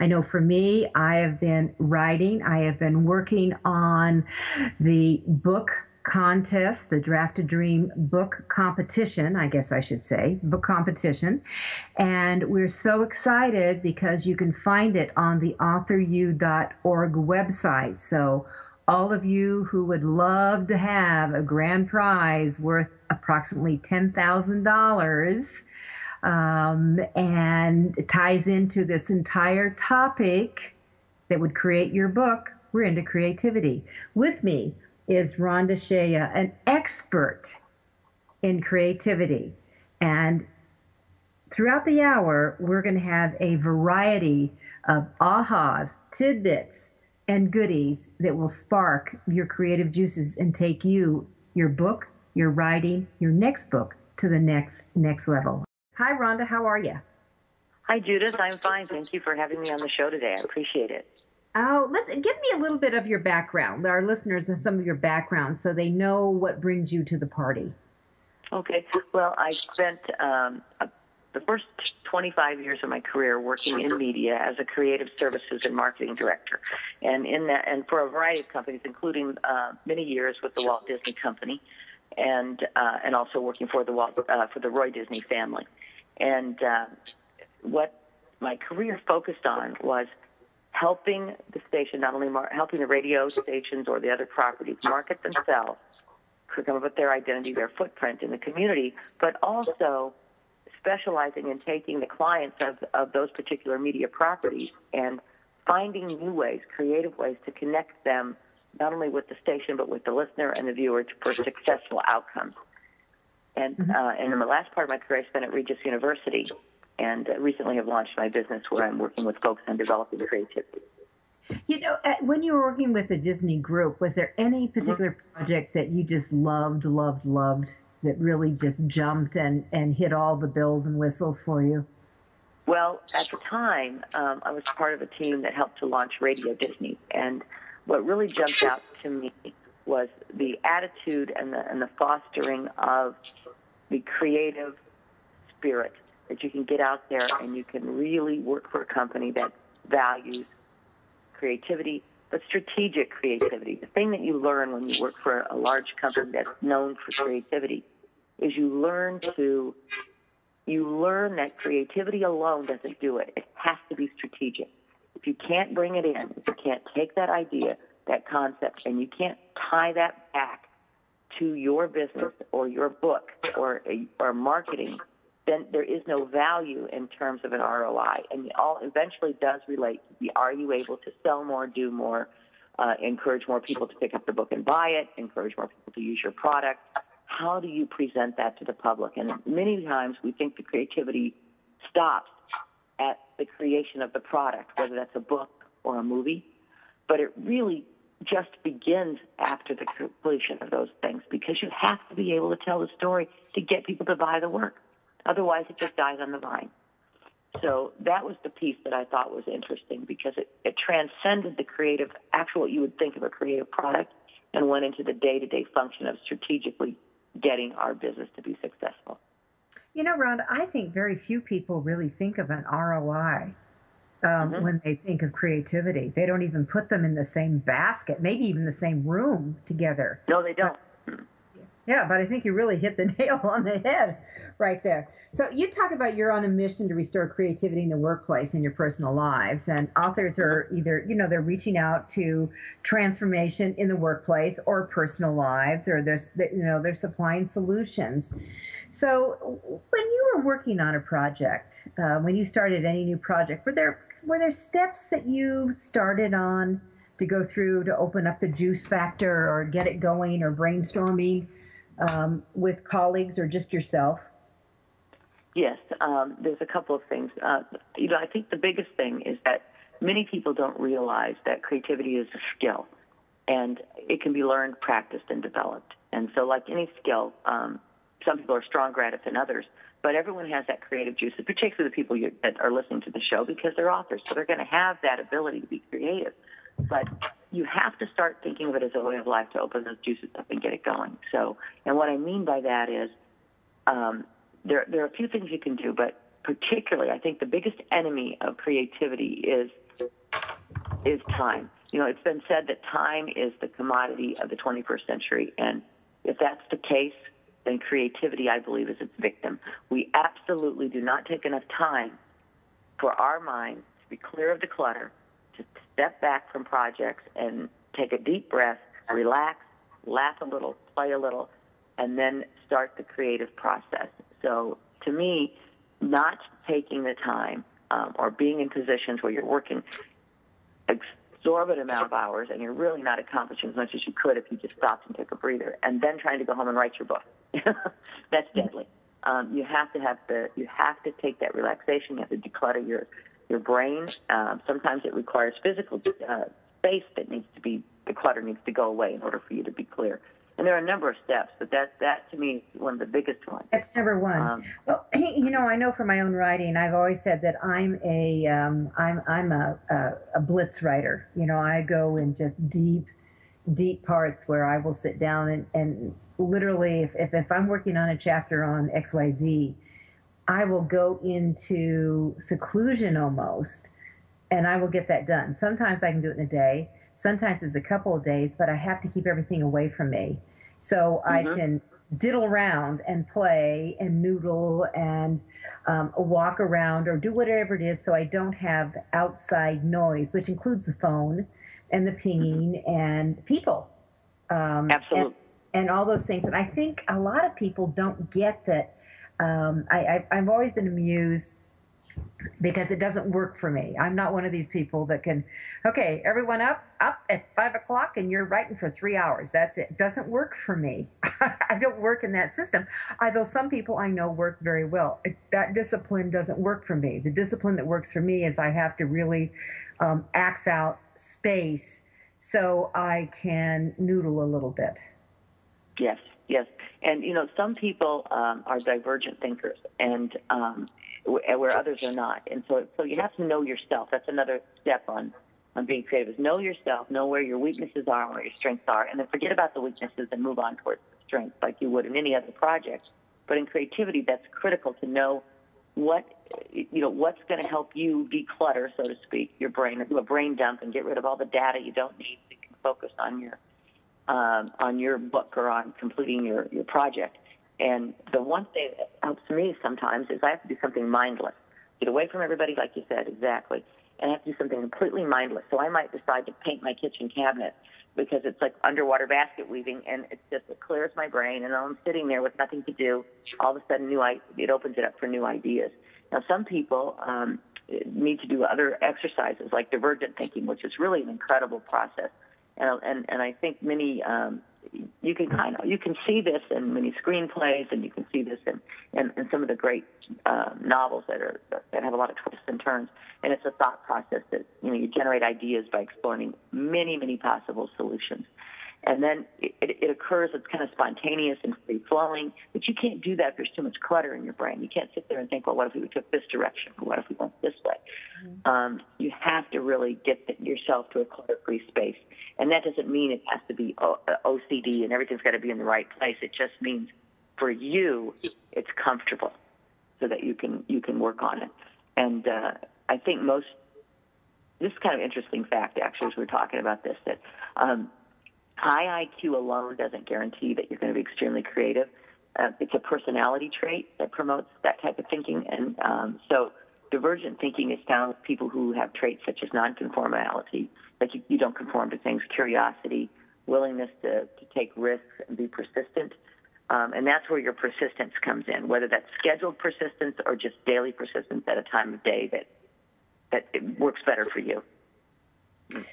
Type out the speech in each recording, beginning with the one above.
I know for me, I have been writing, I have been working on the book contest, the Draft a Dream book competition, I guess I should say, book competition. And we're so excited because you can find it on the authoru.org website. So, all of you who would love to have a grand prize worth approximately $10,000 um, and it ties into this entire topic that would create your book. We're into creativity. With me is Rhonda Shea, an expert in creativity. And throughout the hour, we're going to have a variety of ahas, tidbits, and goodies that will spark your creative juices and take you, your book, your writing, your next book to the next next level. Hi, Rhonda. How are you? Hi, Judith. I'm fine. Thank you for having me on the show today. I appreciate it. Oh, let's give me a little bit of your background. Our listeners have some of your background so they know what brings you to the party. Okay. Well, I spent um, the first 25 years of my career working in media as a creative services and marketing director, and in that, and for a variety of companies, including uh, many years with the Walt Disney Company, and uh, and also working for the Walt uh, for the Roy Disney family. And uh, what my career focused on was helping the station, not only mar- helping the radio stations or the other properties market themselves, come up with their identity, their footprint in the community, but also specializing in taking the clients of, of those particular media properties and finding new ways, creative ways to connect them not only with the station but with the listener and the viewer for successful outcomes. And mm-hmm. uh, and in the last part of my career, I spent at Regis University, and uh, recently have launched my business where I'm working with folks on developing creativity. You know, when you were working with the Disney Group, was there any mm-hmm. particular mm-hmm. project that you just loved, loved, loved that really just jumped and and hit all the bells and whistles for you? Well, at the time, um, I was part of a team that helped to launch Radio Disney, and what really jumped out to me was the attitude and the, and the fostering of the creative spirit that you can get out there and you can really work for a company that values creativity, but strategic creativity. The thing that you learn when you work for a large company that's known for creativity is you learn to you learn that creativity alone doesn't do it. It has to be strategic. If you can't bring it in, if you can't take that idea, that concept, and you can't tie that back to your business or your book or or marketing, then there is no value in terms of an ROI. And it all eventually does relate to the are you able to sell more, do more, uh, encourage more people to pick up the book and buy it, encourage more people to use your product. How do you present that to the public? And many times we think the creativity stops at the creation of the product, whether that's a book or a movie, but it really just begins after the completion of those things because you have to be able to tell the story to get people to buy the work. Otherwise, it just dies on the vine. So that was the piece that I thought was interesting because it, it transcended the creative, actual what you would think of a creative product, and went into the day to day function of strategically getting our business to be successful. You know, Rhonda, I think very few people really think of an ROI um, mm-hmm. when they think of creativity. They don't even put them in the same basket, maybe even the same room together. No, they don't. But, yeah, but I think you really hit the nail on the head right there. So you talk about you're on a mission to restore creativity in the workplace and your personal lives, and authors are either you know they're reaching out to transformation in the workplace or personal lives, or they're you know they're supplying solutions. So when you were working on a project, uh, when you started any new project, were there were there steps that you started on to go through to open up the juice factor or get it going or brainstorming um, with colleagues or just yourself? Yes, um, there's a couple of things. Uh, you know, I think the biggest thing is that many people don't realize that creativity is a skill, and it can be learned, practiced, and developed. And so, like any skill, um, some people are stronger at it than others, but everyone has that creative juice, particularly the people you, that are listening to the show because they're authors, so they're going to have that ability to be creative. But you have to start thinking of it as a way of life to open those juices up and get it going. So, and what I mean by that is, um, there there are a few things you can do, but particularly, I think the biggest enemy of creativity is is time. You know, it's been said that time is the commodity of the 21st century, and if that's the case, then creativity, I believe, is its victim. We absolutely do not take enough time for our mind to be clear of the clutter, to step back from projects and take a deep breath, relax, laugh a little, play a little, and then start the creative process. So to me, not taking the time um, or being in positions where you're working exorbitant amount of hours and you're really not accomplishing as much as you could if you just stopped and took a breather, and then trying to go home and write your book. That's deadly. Um, you have to have the you have to take that relaxation. You have to declutter your your brain. Um, sometimes it requires physical uh, space that needs to be the clutter needs to go away in order for you to be clear. And there are a number of steps, but that that to me is one of the biggest ones. That's number one. Um, well, you know, I know from my own writing, I've always said that I'm a um, I'm I'm a, a, a blitz writer. You know, I go in just deep deep parts where I will sit down and, and literally if, if, if I'm working on a chapter on XYZ, I will go into seclusion almost and I will get that done. Sometimes I can do it in a day. Sometimes it's a couple of days, but I have to keep everything away from me. So mm-hmm. I can diddle around and play and noodle and um, walk around or do whatever it is so I don't have outside noise, which includes the phone and the pinging mm-hmm. and people. Um, Absolutely. And, all those things. And I think a lot of people don't get that. Um, I, I've always been amused because it doesn't work for me. I'm not one of these people that can, okay, everyone up, up at five o'clock and you're writing for three hours. That's it. Doesn't work for me. I don't work in that system. Although some people I know work very well. That discipline doesn't work for me. The discipline that works for me is I have to really um, axe out space so I can noodle a little bit. Yes, yes. And, you know, some people um, are divergent thinkers, and um, where others are not. And so, so you have to know yourself. That's another step on on being creative. Is know yourself, know where your weaknesses are and where your strengths are, and then forget about the weaknesses and move on towards the strengths, like you would in any other project. But in creativity, that's critical to know what you know what's going to help you declutter, so to speak, your brain, or do a brain dump and get rid of all the data you don't need. So you can focus on your um, on your book or on completing your your project. And the one thing that helps me sometimes is I have to do something mindless. Get away from everybody, like you said, exactly. And I have to do something completely mindless. So I might decide to paint my kitchen cabinet because it's like underwater basket weaving and it's just, it clears my brain. And I'm sitting there with nothing to do. All of a sudden, new, it opens it up for new ideas. Now, some people, um, need to do other exercises like divergent thinking, which is really an incredible process. And, and, and I think many um, you can kind of you can see this in many screenplays, and you can see this in in, in some of the great uh, novels that are that have a lot of twists and turns. And it's a thought process that you know you generate ideas by exploring many many possible solutions. And then it, it occurs, it's kind of spontaneous and free flowing, but you can't do that if there's too much clutter in your brain. You can't sit there and think, well, what if we took this direction? Or what if we went this way? Mm-hmm. Um, you have to really get yourself to a clutter free space. And that doesn't mean it has to be OCD and everything's got to be in the right place. It just means for you, it's comfortable so that you can, you can work on it. And, uh, I think most, this is kind of interesting fact actually as we're talking about this, that, um, high IQ alone doesn't guarantee that you're going to be extremely creative. Uh, it's a personality trait that promotes that type of thinking. And, um, so, Divergent thinking is found with people who have traits such as nonconformality, like you, you don't conform to things, curiosity, willingness to, to take risks and be persistent. Um, and that's where your persistence comes in, whether that's scheduled persistence or just daily persistence at a time of day that that works better for you.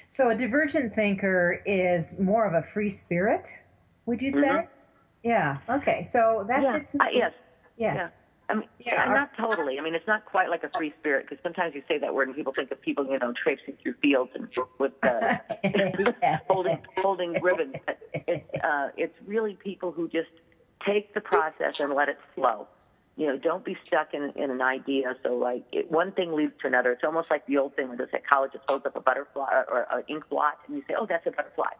So a divergent thinker is more of a free spirit, would you say? Mm-hmm. Yeah. Okay. So that yeah. fits. Uh, yes. Yeah. yeah. I mean, Yeah. not totally. I mean, it's not quite like a free spirit because sometimes you say that word and people think of people, you know, traipsing through fields and with uh, holding holding ribbons. It's uh, it's really people who just take the process and let it flow. You know, don't be stuck in in an idea. So like it, one thing leads to another. It's almost like the old thing where the psychologist holds up a butterfly or an uh, ink blot and you say, "Oh, that's a butterfly,"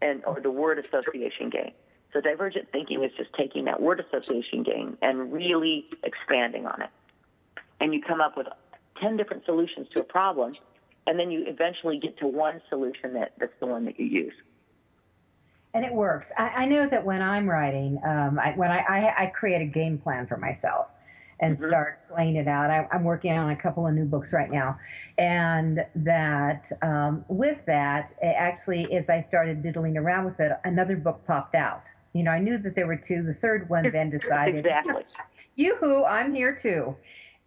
and or the word association game. So divergent thinking is just taking that word association game and really expanding on it. And you come up with 10 different solutions to a problem, and then you eventually get to one solution that, that's the one that you use. And it works. I, I know that when I'm writing, um, I, when I, I, I create a game plan for myself and Mhm. start playing it out. I, I'm working on a couple of new books right now, and that um, with that, it actually, as I started diddling around with it, another book popped out. You know, I knew that there were two. The third one then decided, Exactly. yoo-hoo, I'm here too.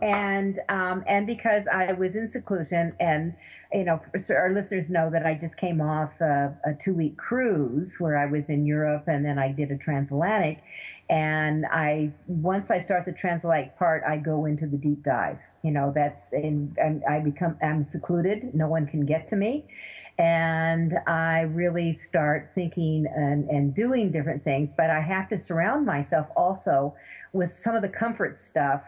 And um, and because I was in seclusion, and you know, our listeners know that I just came off a, a two-week cruise where I was in Europe, and then I did a transatlantic. And I once I start the transatlantic part, I go into the deep dive. You know, that's in I become I'm secluded. No one can get to me, and I really start thinking and, and doing different things. But I have to surround myself also with some of the comfort stuff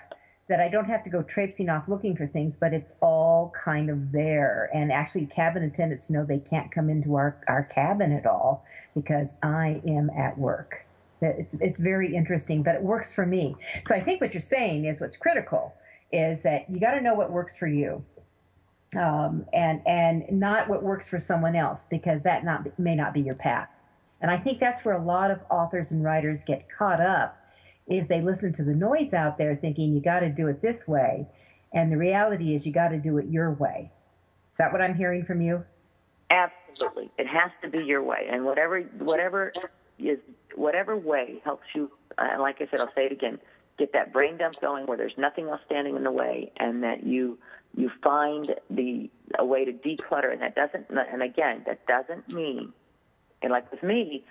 that I don't have to go traipsing off looking for things, but it's all kind of there. And actually, cabin attendants know they can't come into our, our cabin at all because I am at work. That It's, it's very interesting, but it works for me. So I think what you're saying is what's critical is that you got to know what works for you. Um, and and not what works for someone else because that not may not be your path. And I think that's where a lot of authors and writers get caught up is they listen to the noise out there thinking you got to do it this way and the reality is you got to do it your way is that what i'm hearing from you Absolutely. It has to be your way. And whatever, whatever is, whatever way helps you, uh, like I said, I'll say it again, get that brain dump going where there's nothing else standing in the way and that you, you find the, a way to declutter. And that doesn't, and again, that doesn't mean, and like with me,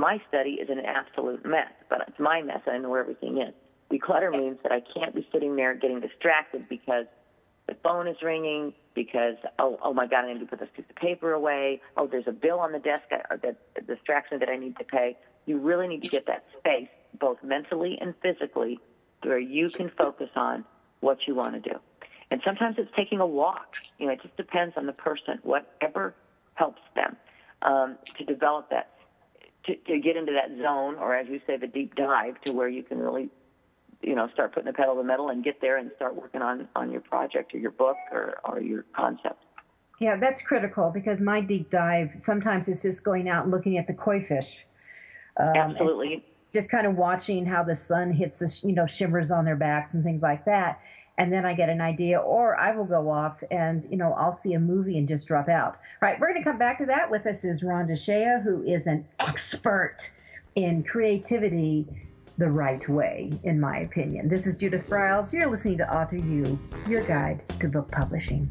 my study is an absolute mess, but it's my mess I know where everything is. Declutter means that I can't be sitting there getting distracted because the phone is ringing, because oh oh my god, I need to put this piece of paper away. Oh, there's a bill on the desk, or that a distraction that I need to pay. You really need to get that space, both mentally and physically, where you can focus on what you want to do. And sometimes it's taking a walk. You know, it just depends on the person. Whatever helps them um, to develop that, to, to get into that zone, or as you say, the deep dive, to where you can really you know, start putting the pedal to the metal and get there and start working on, on your project or your book or, or your concept. yeah that's critical because my deep dive sometimes is just going out and looking at the koi fish um, Absolutely. just kind of watching how the sun hits the you know shimmers on their backs and things like that and then i get an idea or i will go off and you know i'll see a movie and just drop out. All right we're going to come back to that. With us is rhonda shea who is an expert in creativity the right way in my opinion. This is judith Briles. you're listening to author you your guide to book publishing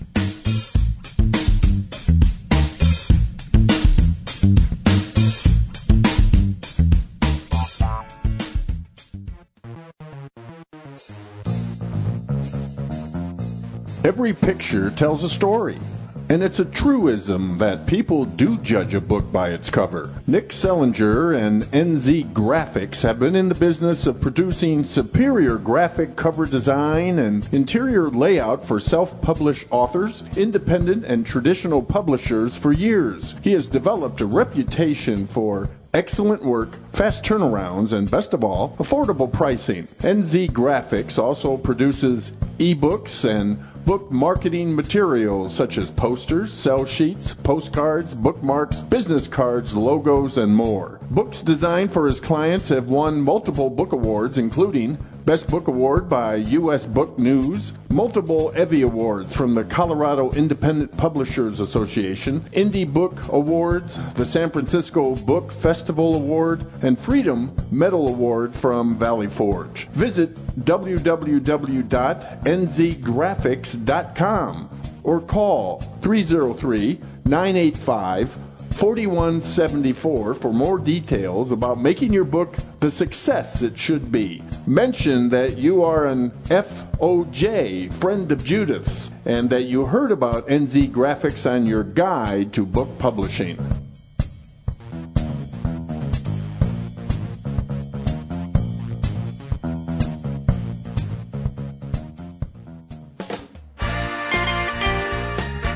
Every picture tells a story. And it's a truism that people do judge a book by its cover. Nick Zelinger and NZ Graphics have been in the business of producing superior graphic cover design and interior layout for self published authors, independent and traditional publishers for years. He has developed a reputation for excellent work, fast turnarounds, and best of all, affordable pricing. NZ Graphics also produces ebooks and book marketing materials such as posters, sell sheets, postcards, bookmarks, business cards, logos, and more. Books designed for his clients have won multiple book awards, including Best Book Award by U.S. Book News, multiple EVVY Awards from the Colorado Independent Publishers Association, Indie Book Awards, the San Francisco Book Festival Award, and Freedom Medal Award from Valley Forge. Visit www.nzgraphics.com or call 303 985 4174 for more details about making your book the success it should be. Mention that you are an FOJ, friend of Judith's, and that you heard about NZ Graphics on your guide to book publishing.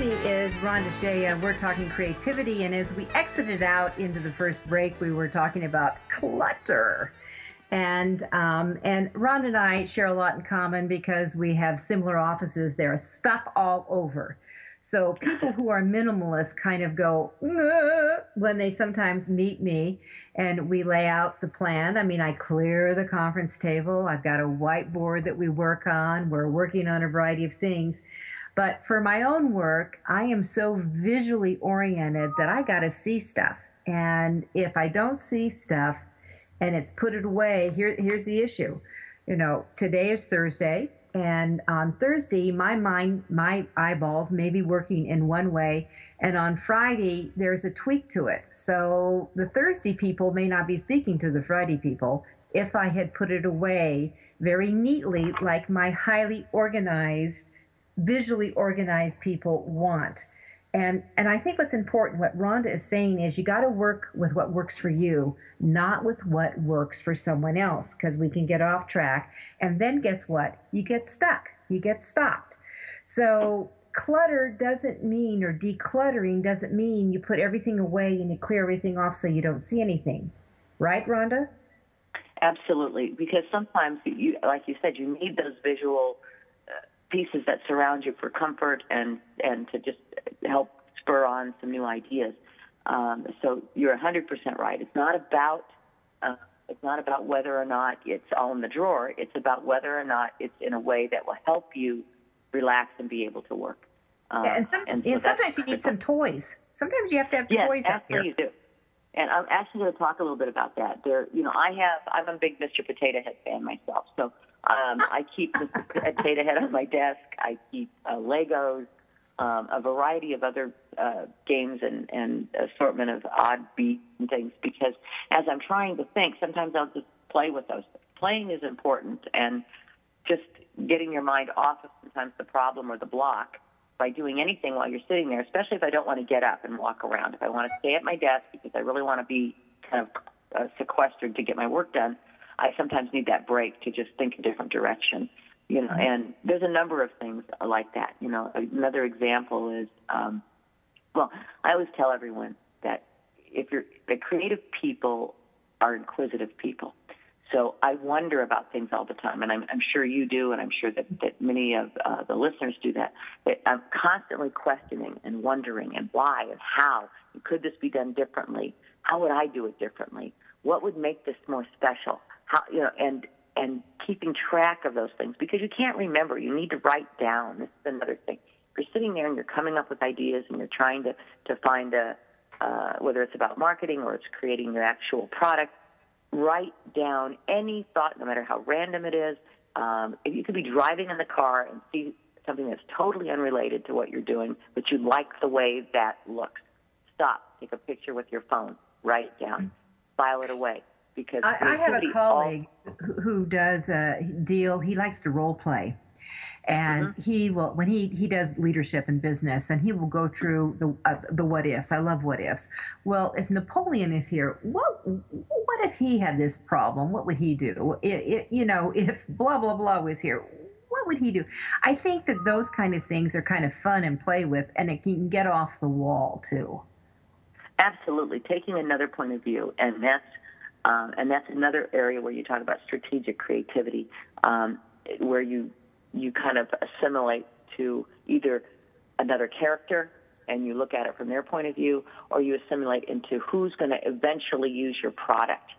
Me is Rhonda Shea, and we're talking creativity. And as we exited out into the first break, we were talking about clutter. And um, and Rhonda and I share a lot in common because we have similar offices. There's stuff all over. So people who are minimalist kind of go when they sometimes meet me and we lay out the plan. I mean, I clear the conference table. I've got a whiteboard that we work on. We're working on a variety of things. But for my own work, I am so visually oriented that I got to see stuff. And if I don't see stuff and it's put it away, here, here's the issue. You know, today is Thursday, and on Thursday, my mind, my eyeballs may be working in one way, and on Friday, there's a tweak to it. So the Thursday people may not be speaking to the Friday people if I had put it away very neatly, like my highly organized visually organized people want. And and I think what's important, what Rhonda is saying is you got to work with what works for you, not with what works for someone else, because we can get off track. And then guess what? You get stuck. You get stopped. So clutter doesn't mean or decluttering doesn't mean you put everything away and you clear everything off so you don't see anything. Right, Rhonda? Absolutely, because sometimes you, like you said, you need those visual pieces that surround you for comfort and and to just help spur on some new ideas. Um, so you're 100% right. It's not about uh, it's not about whether or not it's all in the drawer. It's about whether or not it's in a way that will help you relax and be able to work. Um, yeah, and, some, and so sometimes you need some toys. Sometimes you have to have yes, toys up here. you do. And I'm actually going to talk a little bit about that. There, you know, I have I'm a big Mr. Potato Head fan myself, so um, I keep the potato head on my desk. I keep uh, Legos, um, a variety of other uh, games and, and assortment of odd beats and things because as I'm trying to think, sometimes I'll just play with those. Playing is important and just getting your mind off of sometimes the problem or the block by doing anything while you're sitting there, especially if I don't want to get up and walk around. If I want to stay at my desk because I really want to be kind of uh, sequestered to get my work done, I sometimes need that break to just think a different direction. You know, and there's a number of things like that. You know, another example is, um, well, I always tell everyone that if you're the creative people are inquisitive people. So I wonder about things all the time, and I'm, I'm sure you do, and I'm sure that, that many of uh, the listeners do that. I'm constantly questioning and wondering, and why, and how. And could this be done differently? How would I do it differently? What would make this more special? How you know, and and keeping track of those things because you can't remember. You need to write down. This is another thing. You're sitting there and you're coming up with ideas and you're trying to to find a uh, whether it's about marketing or it's creating your actual product, write down any thought, no matter how random it is. Um, if you could be driving in the car and see something that's totally unrelated to what you're doing, but you like the way that looks, stop, take a picture with your phone, write it down, file it away. Because I, I have a colleague all... who does a deal. He likes to role play and mm-hmm. he will when he he does leadership in business and he will go through the uh, the what ifs i love what ifs well if napoleon is here what what if he had this problem what would he do it, it, you know if blah blah blah was here what would he do i think that those kind of things are kind of fun and play with and it can get off the wall too absolutely taking another point of view and that's um, and that's another area where you talk about strategic creativity um, where you you kind of assimilate to either another character and you look at it from their point of view, or you assimilate into who's going to eventually use your product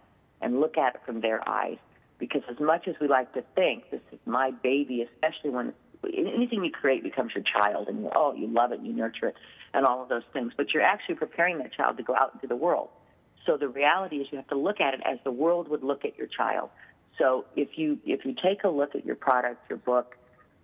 and look at it from their eyes. Because as much as we like to think this is my baby, especially when anything you create becomes your child, and you oh you love it, you nurture it, and all of those things, but you're actually preparing that child to go out into the world. So the reality is you have to look at it as the world would look at your child. So if you if you take a look at your product, your book,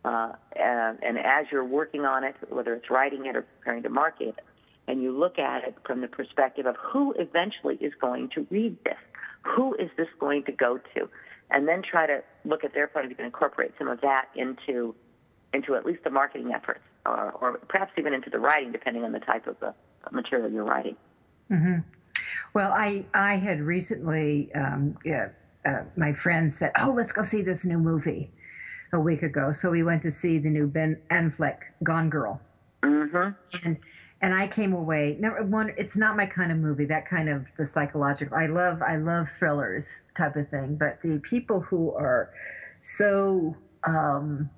uh, and, and as you're working on it, whether it's writing it or preparing to market it, and you look at it from the perspective of who eventually is going to read this, who is this going to go to, and then try to look at their point of view and incorporate some of that into into at least the marketing efforts, or, or perhaps even into the writing, depending on the type of the material you're writing. Mm-hmm. Well, I I had recently. Um, yeah, uh, my friend said, "Oh, let's go see this new movie," a week ago. So we went to see the new Ben Affleck Gone Girl. Mm-hmm. And and I came away. Number one, it's not my kind of movie. That kind of the psychological. I love I love thrillers type of thing. But the people who are so um,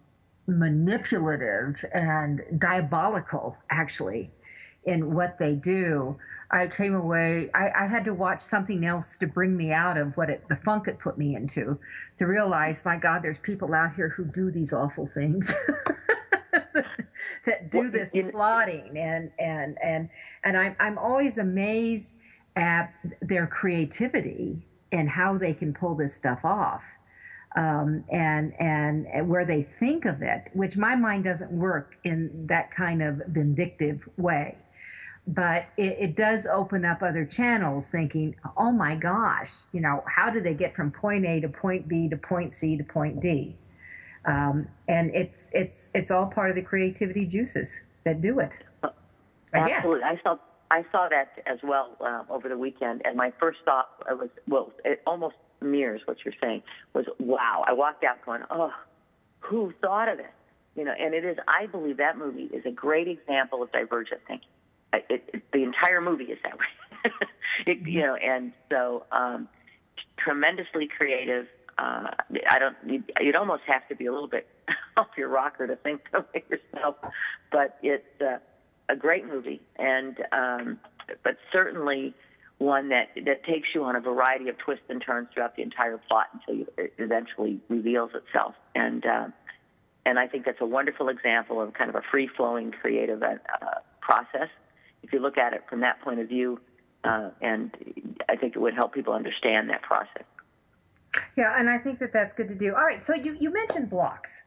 manipulative and diabolical, actually, in what they do. I came away, I, I, had to watch something else to bring me out of what it, the funk it put me into, to realize, my God, there's people out here who do these awful things. that do this plotting and and and and I'm I'm always amazed at their creativity and how they can pull this stuff off. Um, and, and and where they think of it, which my mind doesn't work in that kind of vindictive way but it, it, does open up other channels thinking, oh my gosh, you know, how do they get from point A to point B to point C to point D? Um, and it's it's it's all part of the creativity juices that do it. I Absolutely, guess. I saw I saw that as well uh, over the weekend, and my first thought was, well, it almost mirrors what you're saying. Was wow! I walked out going, oh, who thought of it? You know, and it is. I believe that movie is a great example of divergent thinking it, it, the entire movie is that way. it, you know, and so um, tremendously creative. Uh, I don't. You'd, you'd almost have to be a little bit off your rocker to think of it yourself, but it's uh, a great movie, and um, but certainly one that that takes you on a variety of twists and turns throughout the entire plot until you, it eventually reveals itself. And uh, and I think that's a wonderful example of kind of a free flowing creative uh, process if you look at it from that point of view, uh, and I think it would help people understand that process. Yeah, and I think that that's good to do. All right, so you, you mentioned blocks,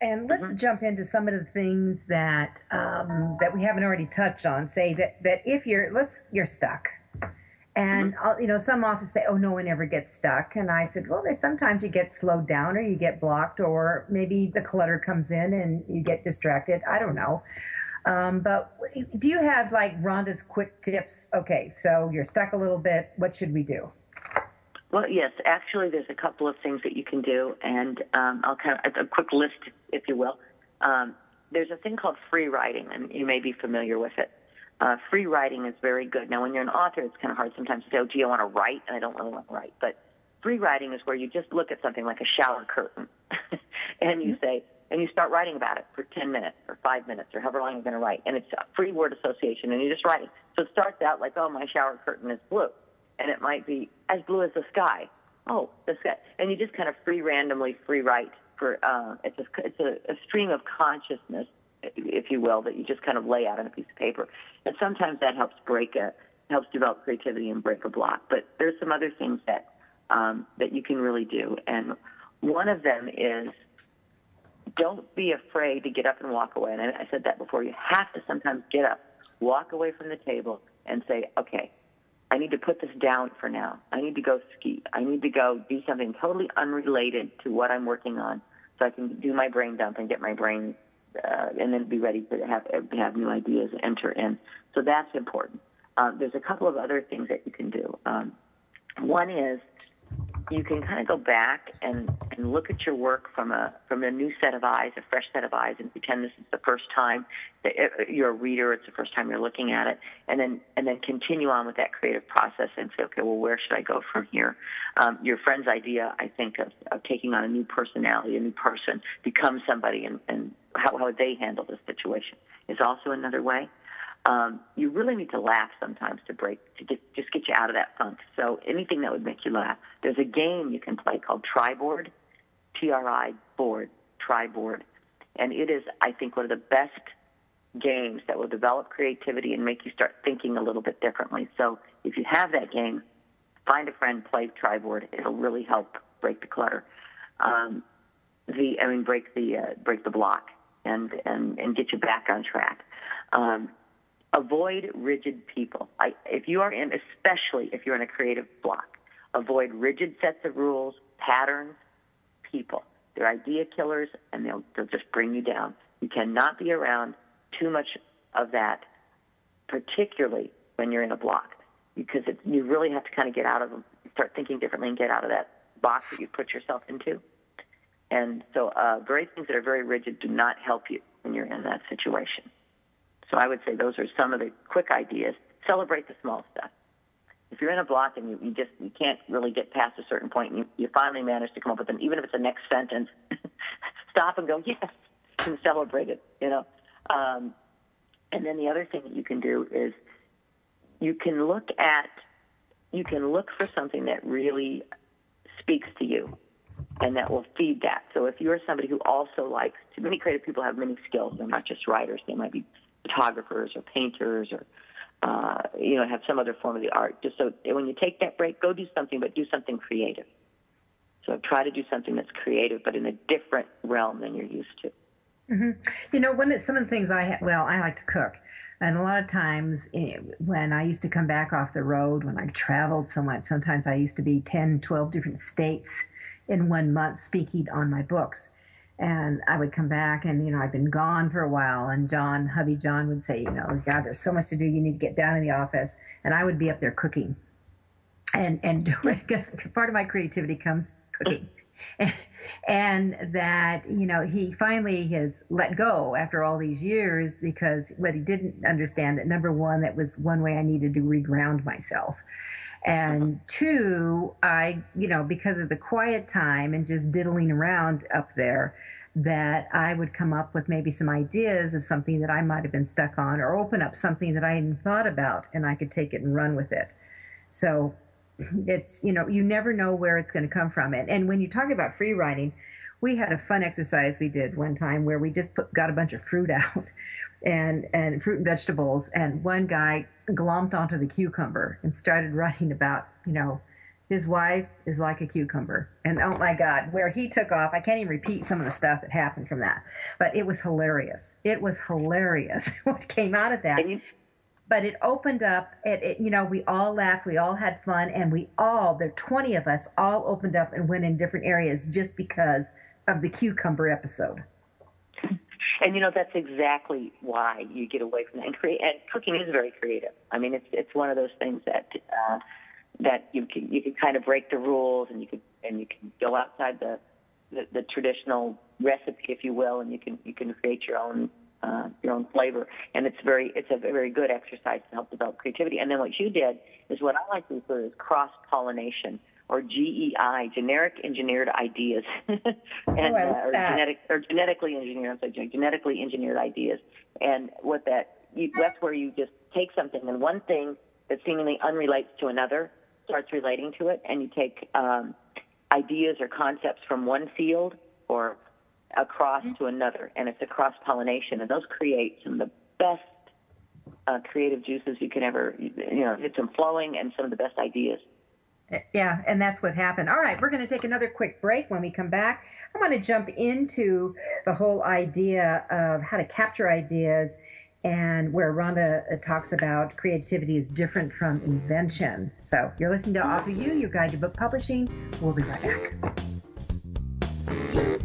and let's mm-hmm. jump into some of the things that um, that we haven't already touched on. Say that that if you're let's you're stuck, and mm-hmm. you know some authors say, oh, no one ever gets stuck, and I said, well, there's sometimes you get slowed down or you get blocked, or maybe the clutter comes in and you get distracted. I don't know. Um, but do you have like Rhonda's quick tips? Okay, so you're stuck a little bit. What should we do? Well, yes, actually, there's a couple of things that you can do, and um, I'll kind of a quick list, if you will. Um, there's a thing called free writing, and you may be familiar with it. Uh, free writing is very good. Now, when you're an author, it's kind of hard sometimes to say, "Oh, gee, I want to write," and I don't really want to write. But free writing is where you just look at something like a shower curtain, and you say, and you start writing about it for 10 minutes or five minutes or however long you're going to write, and it's a free word association, and you're just writing. So it starts out like, "Oh, my shower curtain is blue," and it might be as blue as the sky. Oh, the sky, and you just kind of free randomly free write for uh, it's a it's a, a stream of consciousness, if you will, that you just kind of lay out on a piece of paper, and sometimes that helps break a helps develop creativity and break a block. But there's some other things that um, that you can really do, and one of them is don't be afraid to get up and walk away. And I said that before. You have to sometimes get up, walk away from the table, and say, okay, I need to put this down for now. I need to go ski. I need to go do something totally unrelated to what I'm working on so I can do my brain dump and get my brain uh, and then be ready to have have new ideas enter in. So that's important. Uh, there's a couple of other things that you can do. Um, one is you can kind of go back and, and look at your work from a from a new set of eyes, a fresh set of eyes, and pretend this is the first time that you're a reader. It's the first time you're looking at it, and then and then continue on with that creative process and say, okay, well, where should I go from here? Um, your friend's idea, I think, of, of taking on a new personality, a new person, become somebody, and, and how how they handle the situation is also another way um, you really need to laugh sometimes to break to get, just get you out of that funk. So anything that would make you laugh. There's a game you can play called TriBond, T-R-I board, TriBond, and it is I think one of the best games that will develop creativity and make you start thinking a little bit differently. So if you have that game, find a friend, play TriBond. It'll really help break the clutter. Um, the I mean break the uh, break the block and and and get you back on track. Um, avoid rigid people. I, if you are in, especially if you're in a creative block, avoid rigid sets of rules, patterns, people. They're idea killers, and they'll they'll just bring you down. You cannot be around too much of that, particularly when you're in a block, because it, you really have to kind of get out of them, start thinking differently, and get out of that box that you put yourself into. And so, uh, very things that are very rigid do not help you when you're in that situation. So I would say those are some of the quick ideas. Celebrate the small stuff. If you're in a block and you, you just you can't really get past a certain point, and you, you finally manage to come up with an even if it's the next sentence, stop and go yes, and celebrate it. You know. Um, and then the other thing that you can do is you can look at you can look for something that really speaks to you and that will feed that. So if you're somebody who also likes, to many creative people have many skills. They're not just writers. They might be photographers or painters or uh, you know have some other form of the art. Just so when you take that break, go do something, but do something creative. So try to do something that's creative, but in a different realm than you're used to. Mm-hmm. You know, one of some of the things I ha- well, I like to cook. And a lot of times eh, when I used to come back off the road, when I traveled so much, sometimes I used to be 10, 12 different states in one month speaking on my books and I would come back and you know I'd been gone for a while. And John hubby John would say you know God there's so much to do. You need to get down in the office. And I would be up there cooking. And and I guess part of my creativity comes cooking. And, and that you know he finally has let go after all these years because what he didn't understand that number one that was one way I needed to reground myself and two, I, you know, because of the quiet time and just diddling around up there, that I would come up with maybe some ideas of something that I might have been stuck on or open up something that I hadn't thought about and I could take it and run with it. So mm-hmm. it's, you know, you never know where it's going to come from. And, and when you talk about free writing, we had a fun exercise we did one time where we just put, got a bunch of fruit out and and fruit and vegetables. And one guy glomped onto the cucumber and started writing about you know his wife is like a cucumber. And oh my god where he took off i can't even repeat some of the stuff that happened from that. But it was hilarious. It was hilarious what came out of that. But it opened up it, it, you know we all laughed we all had fun and we all there 20 of us all opened up and went in different areas just because of the cucumber episode and you know that's exactly why you get away from that. And create and cooking is very creative. I mean, it's it's one of those things that uh, that you can you can kind of break the rules and you can and you can go outside the, the the traditional recipe, if you will, and you can you can create your own uh, your own flavor. And it's very it's a very good exercise to help develop creativity. And then what you did is what I like to refer to as cross pollination or GEI, generic engineered ideas, and oh, uh, or genetic or genetically engineered. I'm sorry, genetically engineered ideas. And what that you, that's where you just take something and one thing that seemingly unrelates to another starts relating to it, and you take um, ideas or concepts from one field or across mm-hmm. to another, and it's a cross pollination, and those create some of the best uh, creative juices you can ever, you know, get some flowing and some of the best ideas. Yeah, and that's what happened. All right, we're going to take another quick break. When we come back, I want to jump into the whole idea of how to capture ideas and where Rhonda uh, talks about creativity is different from invention. So you're listening to Author U, your guide to book publishing. We'll be right back.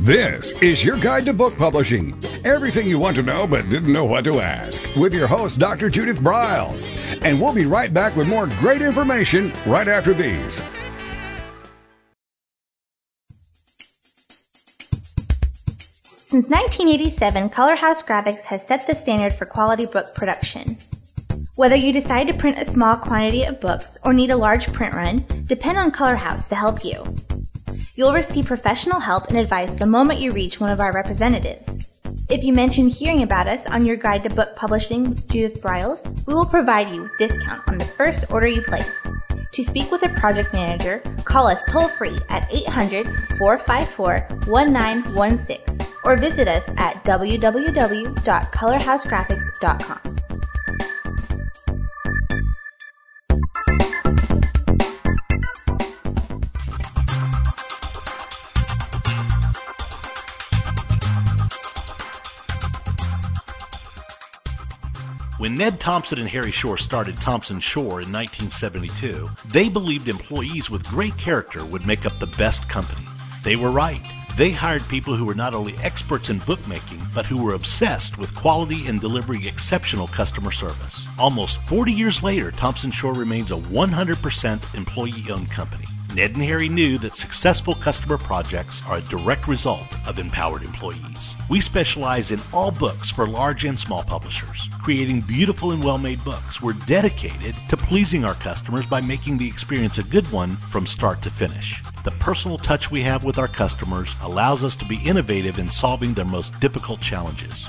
This is your guide to book publishing. Everything you want to know but didn't know what to ask with your host, Dr. Judith Briles. And we'll be right back with more great information right after these. Since 1987, Color House Graphics has set the standard for quality book production. Whether you decide to print a small quantity of books or need a large print run, depend on Color House to help you. You'll receive professional help and advice the moment you reach one of our representatives. If you mention hearing about us on your guide to book publishing with Judith Briles, we will provide you with discount on the first order you place. To speak with a project manager, call us toll free at 800-454-1916 or visit us at www.colorhousegraphics.com. When Ned Thomson and Harry Shore started Thomson Shore in 1972, they believed employees with great character would make up the best company. They were right. They hired people who were not only experts in bookmaking, but who were obsessed with quality and delivering exceptional customer service. Almost 40 years later, Thomson Shore remains a 100% employee owned company. Ned and Harry knew that successful customer projects are a direct result of empowered employees. We specialize in all books for large and small publishers, creating beautiful and well made books. We're dedicated to pleasing our customers by making the experience a good one from start to finish. The personal touch we have with our customers allows us to be innovative in solving their most difficult challenges.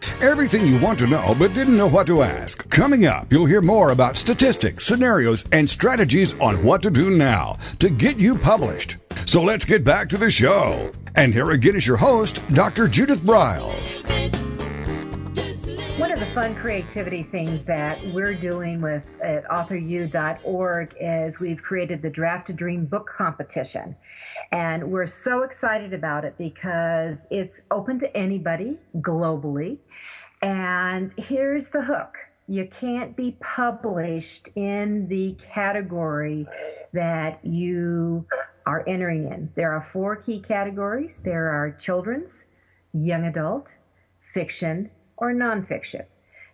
Everything you want to know but didn't know what to ask. Coming up, you'll hear more about statistics, scenarios, and strategies on what to do now to get you published. So let's get back to the show. And here again is your host, Dr. Judith Briles. One of the fun creativity things that we're doing with at authoru.org is we've created the Draft a Dream book competition. And we're so excited about it because it's open to anybody globally. And here's the hook. You can't be published in the category that you are entering in. There are four key categories. There are children's, young adult, fiction, or nonfiction.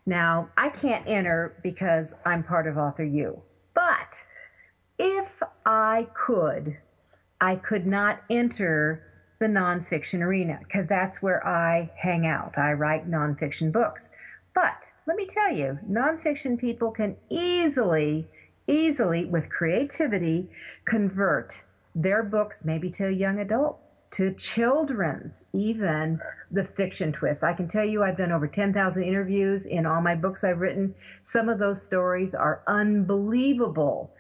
Now, I can't enter because I'm part of Author U, but if I could, I could not enter the nonfiction arena because that's where I hang out. I write nonfiction books. But let me tell you, nonfiction people can easily, easily, with creativity, convert their books maybe to a young adult to children's, even the fiction twist. I can tell you I've done over 10,000 interviews in all my books I've written. Some of those stories are unbelievable.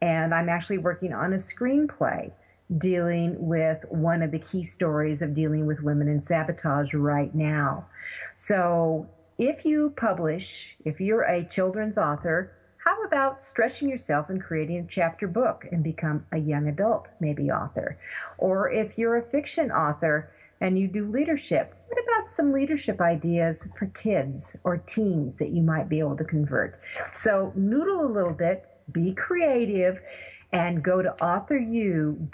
And I'm actually working on a screenplay dealing with one of the key stories of dealing with women in sabotage right now. So if you publish, if you're a children's author, how about stretching yourself and creating a chapter book and become a young adult, maybe author? Or if you're a fiction author and you do leadership, what about some leadership ideas for kids or teens that you might be able to convert? So noodle a little bit, be creative, and go to authoru.org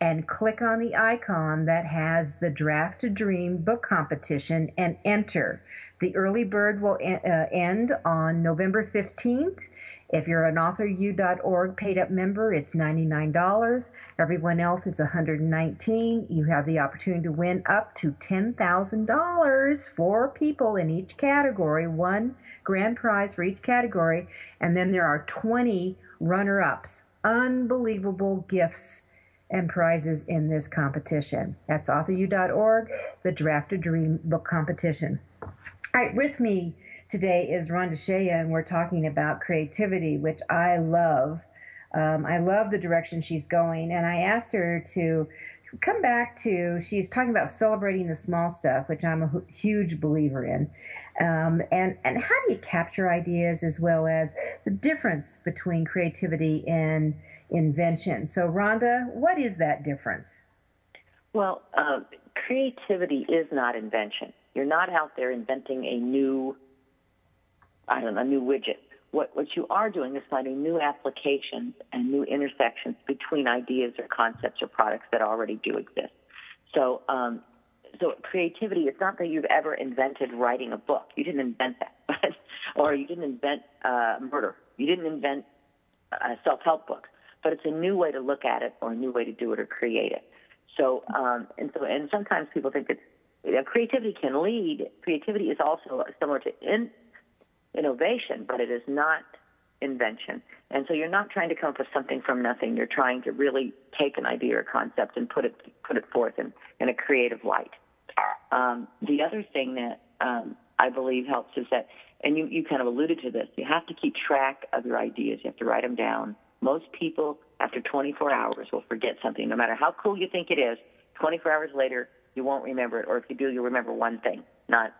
and click on the icon that has the Draft a Dream book competition and enter. The early bird will uh, end on November 15th. If you're an authoru.org paid up member, it's $99. Everyone else is 119. You have the opportunity to win up to $10,000. for people in each category, one grand prize for each category, and then there are 20 runner ups. Unbelievable gifts and prizes in this competition. That's authoru.org, the Draft a Dream book competition. All right, with me today is Rhonda Sheya, and we're talking about creativity, which I love. Um, I love the direction she's going, and I asked her to come back to she's talking about celebrating the small stuff which i'm a huge believer in. Um, and and how do you capture ideas as well as the difference between creativity and invention? So rhonda what is that difference? Well uh, creativity is not invention. You're not out there inventing a new i don't know a new widget what, what you are doing is finding new applications and new intersections between ideas or concepts or products that already do exist. So, um, so creativity, it's not that you've ever invented writing a book. You didn't invent that, but, or you didn't invent uh, murder. You didn't invent uh, self-help books, but it's a new way to look at it or a new way to do it or create it. So, um, and so, and sometimes people think that you know, creativity can lead. Creativity is also similar to in, innovation, but it is not invention. And so you're not trying to come up with something from nothing. You're trying to really take an idea or concept and put it put it forth in, in a creative light. Um, the other thing that um, I believe helps is that, and you, you kind of alluded to this, you have to keep track of your ideas. You have to write them down. Most people, after 24 hours, will forget something. No matter how cool you think it is, 24 hours later, you won't remember it. Or if you do, you'll remember one thing, not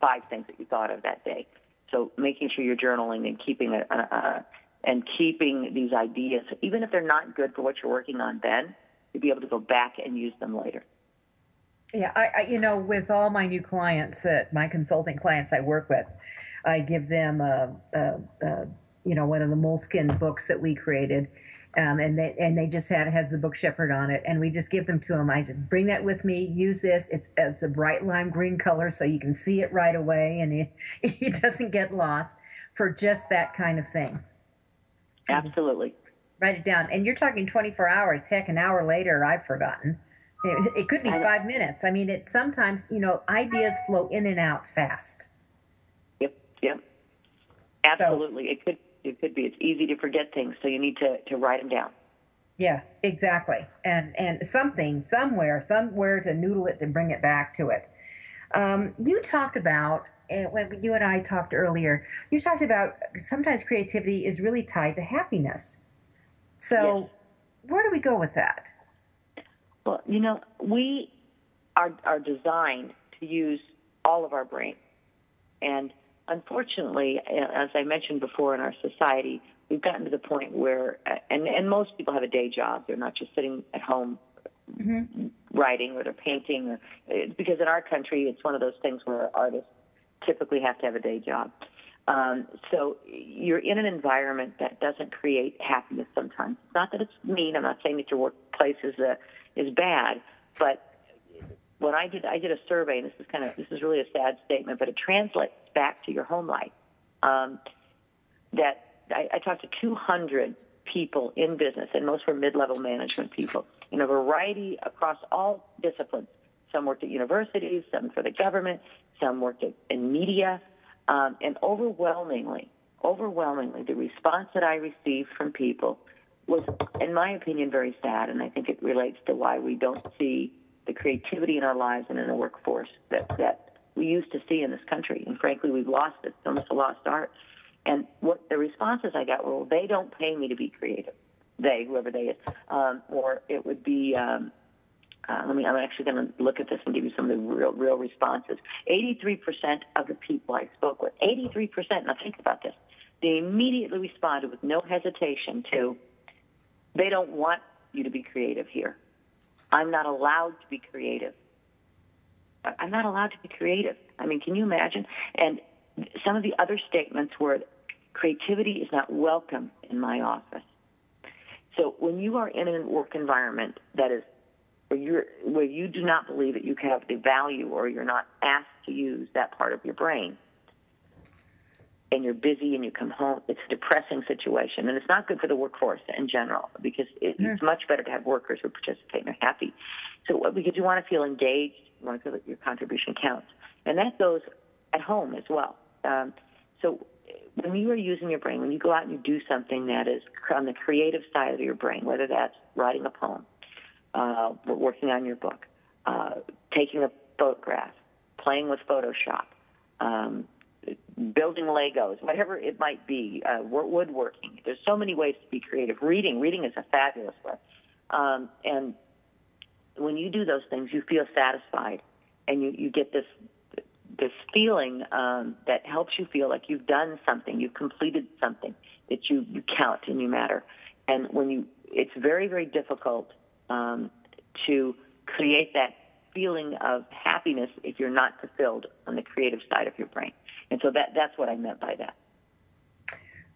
five things that you thought of that day. So making sure you're journaling and keeping and keeping these ideas, even if they're not good for what you're working on then, to be able to go back and use them later. Yeah, I, I you know, with all my new clients, that my consulting clients I work with, I give them a, a, a you know one of the Moleskine books that we created um, and they and they just have has the book Shepherd on it, and we just give them to them. I just bring that with me. Use this. It's it's a bright lime green color, so you can see it right away, and it it doesn't get lost for just that kind of thing. Absolutely. Write it down, and you're talking 24 hours. Heck, an hour later, I've forgotten. It, it could be five minutes. I mean, it sometimes you know ideas flow in and out fast. Yep. Yep. Absolutely, so, it could it could be. It's easy to forget things, so you need to, to write them down. Yeah, exactly. And and something somewhere, somewhere to noodle it to bring it back to it. Um, you talked about when you and I talked earlier. You talked about sometimes creativity is really tied to happiness. So, yes. where do we go with that? Well, you know, we are are designed to use all of our brain, and unfortunately, as I mentioned before in our society, we've gotten to the point where, and, and most people have a day job. They're not just sitting at home mm-hmm. writing or they're painting. Or, because in our country, it's one of those things where artists typically have to have a day job. Um, so you're in an environment that doesn't create happiness sometimes. It's not that it's mean. I'm not saying that your workplace is, uh, is bad, but when I did, I did a survey, and this is kind of, this is really a sad statement, but it translates back to your home life. Um, that I, I talked to 200 people in business, and most were mid-level management people in a variety across all disciplines. Some worked at universities, some for the government, some worked at, in media, um, and overwhelmingly, overwhelmingly, the response that I received from people was, in my opinion, very sad, and I think it relates to why we don't see the creativity in our lives and in the workforce that that we used to see in this country. And frankly, we've lost it. It's almost a lost art. And what the responses I got were, well, they don't pay me to be creative. They, whoever they is, um, or it would be. Um, uh, let me. I'm actually going to look at this and give you some of the real, real responses. 83% of the people I spoke with, 83%. Now think about this. They immediately responded with no hesitation to, they don't want you to be creative here. I'm not allowed to be creative. I'm not allowed to be creative. I mean, can you imagine? And some of the other statements were creativity is not welcome in my office. So when you are in a work environment that is where you where you do not believe that you have the value or you're not asked to use that part of your brain, and you're busy and you come home, it's a depressing situation. And it's not good for the workforce in general because it, mm. it's much better to have workers who participate and are happy. So, because you want to feel engaged, you want to feel that your contribution counts. And that goes at home as well. Um, so, when you are using your brain, when you go out and you do something that is on the creative side of your brain, whether that's writing a poem, uh, working on your book, uh, taking a photograph, playing with Photoshop, um, building Legos, whatever it might be, uh, woodworking. There's so many ways to be creative. Reading, reading is a fabulous way. Um, and when you do those things, you feel satisfied, and you, you get this this feeling um, that helps you feel like you've done something, you've completed something, that you you count and you matter. And when you, it's very very difficult um, to create that feeling of happiness if you're not fulfilled on the creative side of your brain. And so that that's what I meant by that.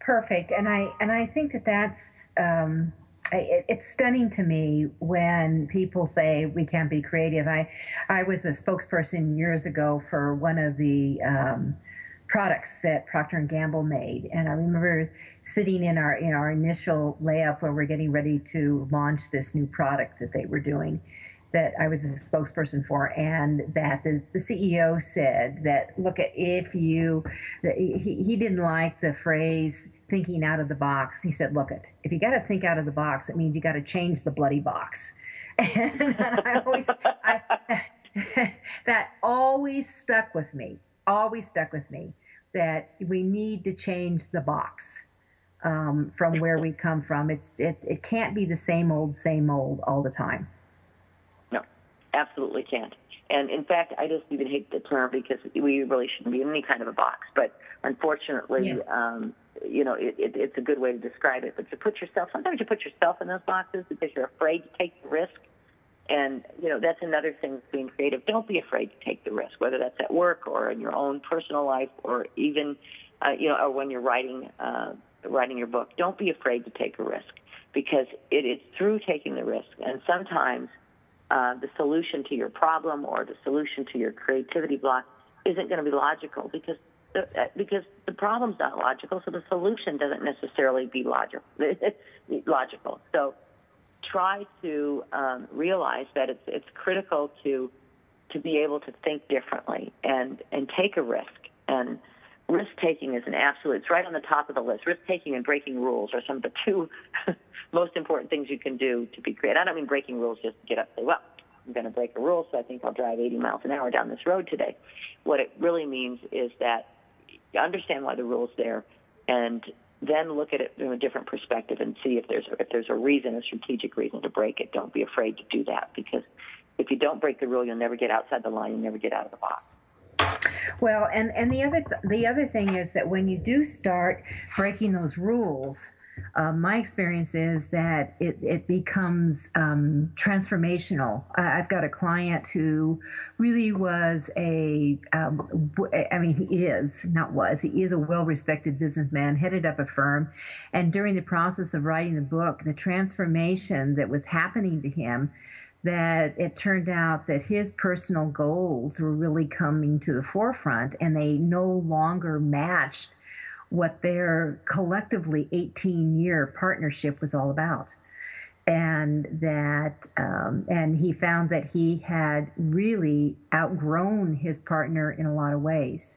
Perfect, and I and I think that that's um, it, it's stunning to me when people say we can't be creative. I I was a spokesperson years ago for one of the um, products that Procter and Gamble made, and I remember sitting in our in our initial layup where we're getting ready to launch this new product that they were doing that I was a spokesperson for, and that the, the CEO said that look if you he, he didn't like the phrase thinking out of the box. He said, look if you got to think out of the box, it means you got to change the bloody box. And I always I, that always stuck with me. Always stuck with me that we need to change the box. Um, from where we come from, it's it's it can't be the same old, same old all the time absolutely can't. And in fact, I just even hate the term because we really shouldn't be in any kind of a box. But unfortunately, yes. um, you know, it, it, it's a good way to describe it. But to put yourself, sometimes you put yourself in those boxes because you're afraid to take the risk. And, you know, that's another thing with being creative. Don't be afraid to take the risk, whether that's at work or in your own personal life or even, uh, you know, or when you're writing, uh, writing your book. Don't be afraid to take a risk because it is through taking the risk. And sometimes uh, the solution to your problem or the solution to your creativity block isn't going to be logical because the, uh, because the problem's not logical, so the solution doesn't necessarily be logical. logical. So try to um, realize that it's it's critical to to be able to think differently and and take a risk. And risk taking is an absolute. It's right on the top of the list. Risk taking and breaking rules are some of the two most important things you can do to be creative. I don't mean breaking rules just to get up and say, well, I'm going to break a rule, so I think I'll drive 80 miles an hour down this road today. What it really means is that you understand why the rule's there, and then look at it from a different perspective and see if there's if there's a reason, a strategic reason to break it. Don't be afraid to do that because if you don't break the rule, you'll never get outside the line. You'll never get out of the box. Well, and and the other the other thing is that when you do start breaking those rules, uh, my experience is that it, it becomes um, transformational. I, have got a client who really was a, um, I mean, he is, not was, he is a well respected businessman, headed up a firm. And during the process of writing the book, the transformation that was happening to him that it turned out that his personal goals were really coming to the forefront and they no longer matched what their collectively 18 year partnership was all about. And that um, and he found that he had really outgrown his partner in a lot of ways.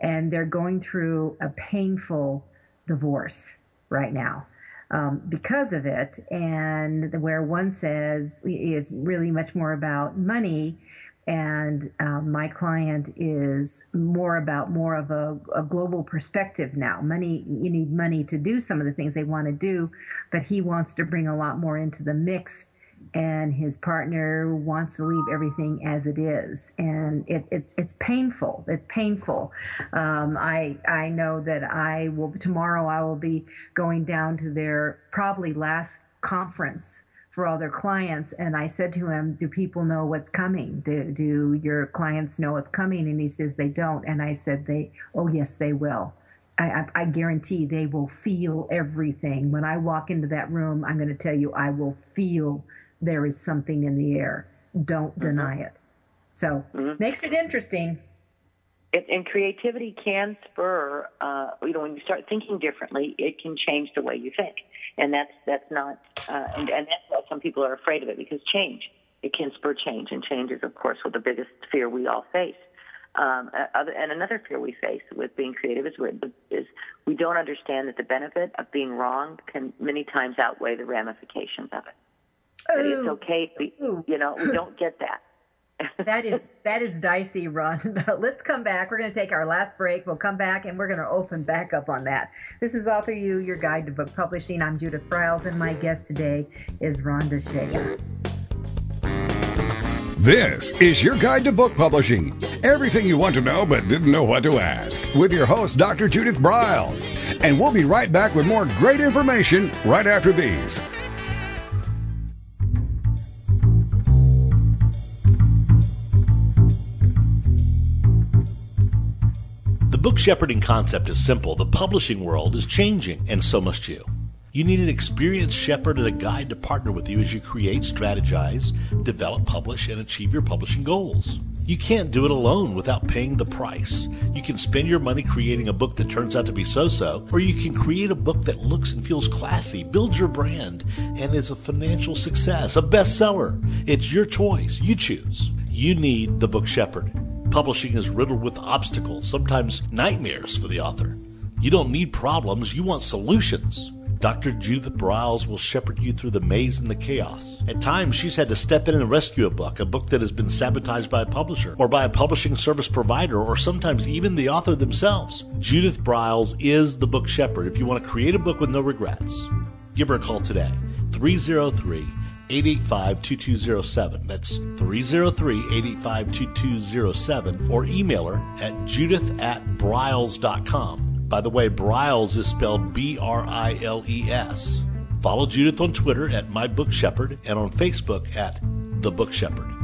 And they're going through a painful divorce right now um, because of it, and where one says is really much more about money, and um, my client is more about more of a, a, global perspective now. Money, you need money to do some of the things they want to do, but he wants to bring a lot more into the mix and his partner wants to leave everything as it is, and it, it's it's painful. It's painful. Um, I I know that I will tomorrow. I will be going down to their probably last conference for all their clients, and I said to him, "Do people know what's coming? Do do your clients know what's coming?" And he says they don't, and I said they, "Oh yes, they will." I, I, I, guarantee they will feel everything. When I walk into that room, I'm going to tell you, I will feel there is something in the air. Don't mm-hmm. deny it. So mm-hmm. makes it interesting. It, and creativity can spur. Uh, you know, when you start thinking differently, it can change the way you think, and that's that's not. Uh, and, and that's why some people are afraid of it because change. It can spur change, and change is, of course, what the biggest fear we all face. Um, other, and another fear we face with being creative is, is we don't understand that the benefit of being wrong can many times outweigh the ramifications of it that it's okay. We, you know, we don't get that. that is that is dicey, Ron. But Let's come back. We're going to take our last break. We'll come back and we're going to open back up on that. This is Author U, your guide to book publishing. I'm Judith Briles, and my guest today is Rhonda Sheya. This is your guide to book publishing. Everything you want to know but didn't know what to ask. With your host, Dr. Judith Briles. And we'll be right back with more great information right after these. Book shepherding concept is simple. The publishing world is changing, and so must you. You need an experienced shepherd and a guide to partner with you as you create, strategize, develop, publish, and achieve your publishing goals. You can't do it alone without paying the price. You can spend your money creating a book that turns out to be so so, or you can create a book that looks and feels classy, builds your brand, and is a financial success, a bestseller. It's your choice. You choose. You need the book shepherd. Publishing is riddled with obstacles, sometimes nightmares for the author. You don't need problems, you want solutions. Dr. Judith Briles will shepherd you through the maze and the chaos. At times, she's had to step in and rescue a book, a book that has been sabotaged by a publisher, or by a publishing service provider, or sometimes even the author themselves. Judith Briles is the book shepherd if you want to create a book with no regrets. Give her a call today, 303 885 2207. That's 303 885 2207. Or email her at judith at briles.com. By the way, Briles is spelled B R I L E S. Follow Judith on Twitter at My Book Shepherd and on Facebook at The Book Shepherd.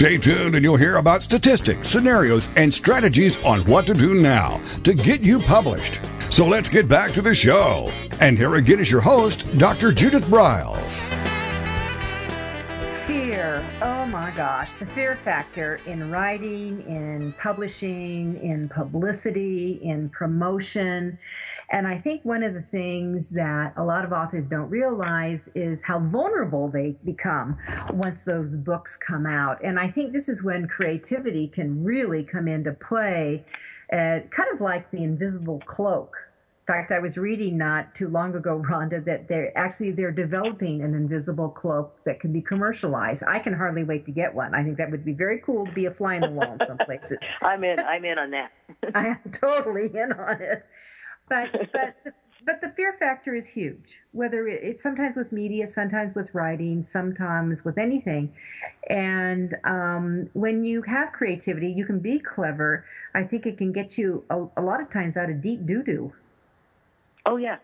Stay tuned and you'll hear about statistics, scenarios, and strategies on what to do now to get you published. So let's get back to the show. And here again is your host, Dr. Judith Briles. Fear fear. Oh my gosh, the fear factor in writing, in publishing, in publicity, in promotion. And I think one of the things that a lot of authors don't realize is how vulnerable they become once those books come out. And I think this is when creativity can really come into play, uh, kind of like the invisible cloak In fact, I was reading not too long ago, Rhonda, that they're actually they're developing an invisible cloak that can be commercialized. I can hardly wait to get one. I think that would be very cool to be a fly on the wall in some places. I'm in. I'm in on that. I am totally in on it. But but the, but the fear factor is huge. Whether it, it's sometimes with media, sometimes with writing, sometimes with anything. And um, when you have creativity, you can be clever. I think it can get you a, a lot of times out of deep doo doo. Oh yeah,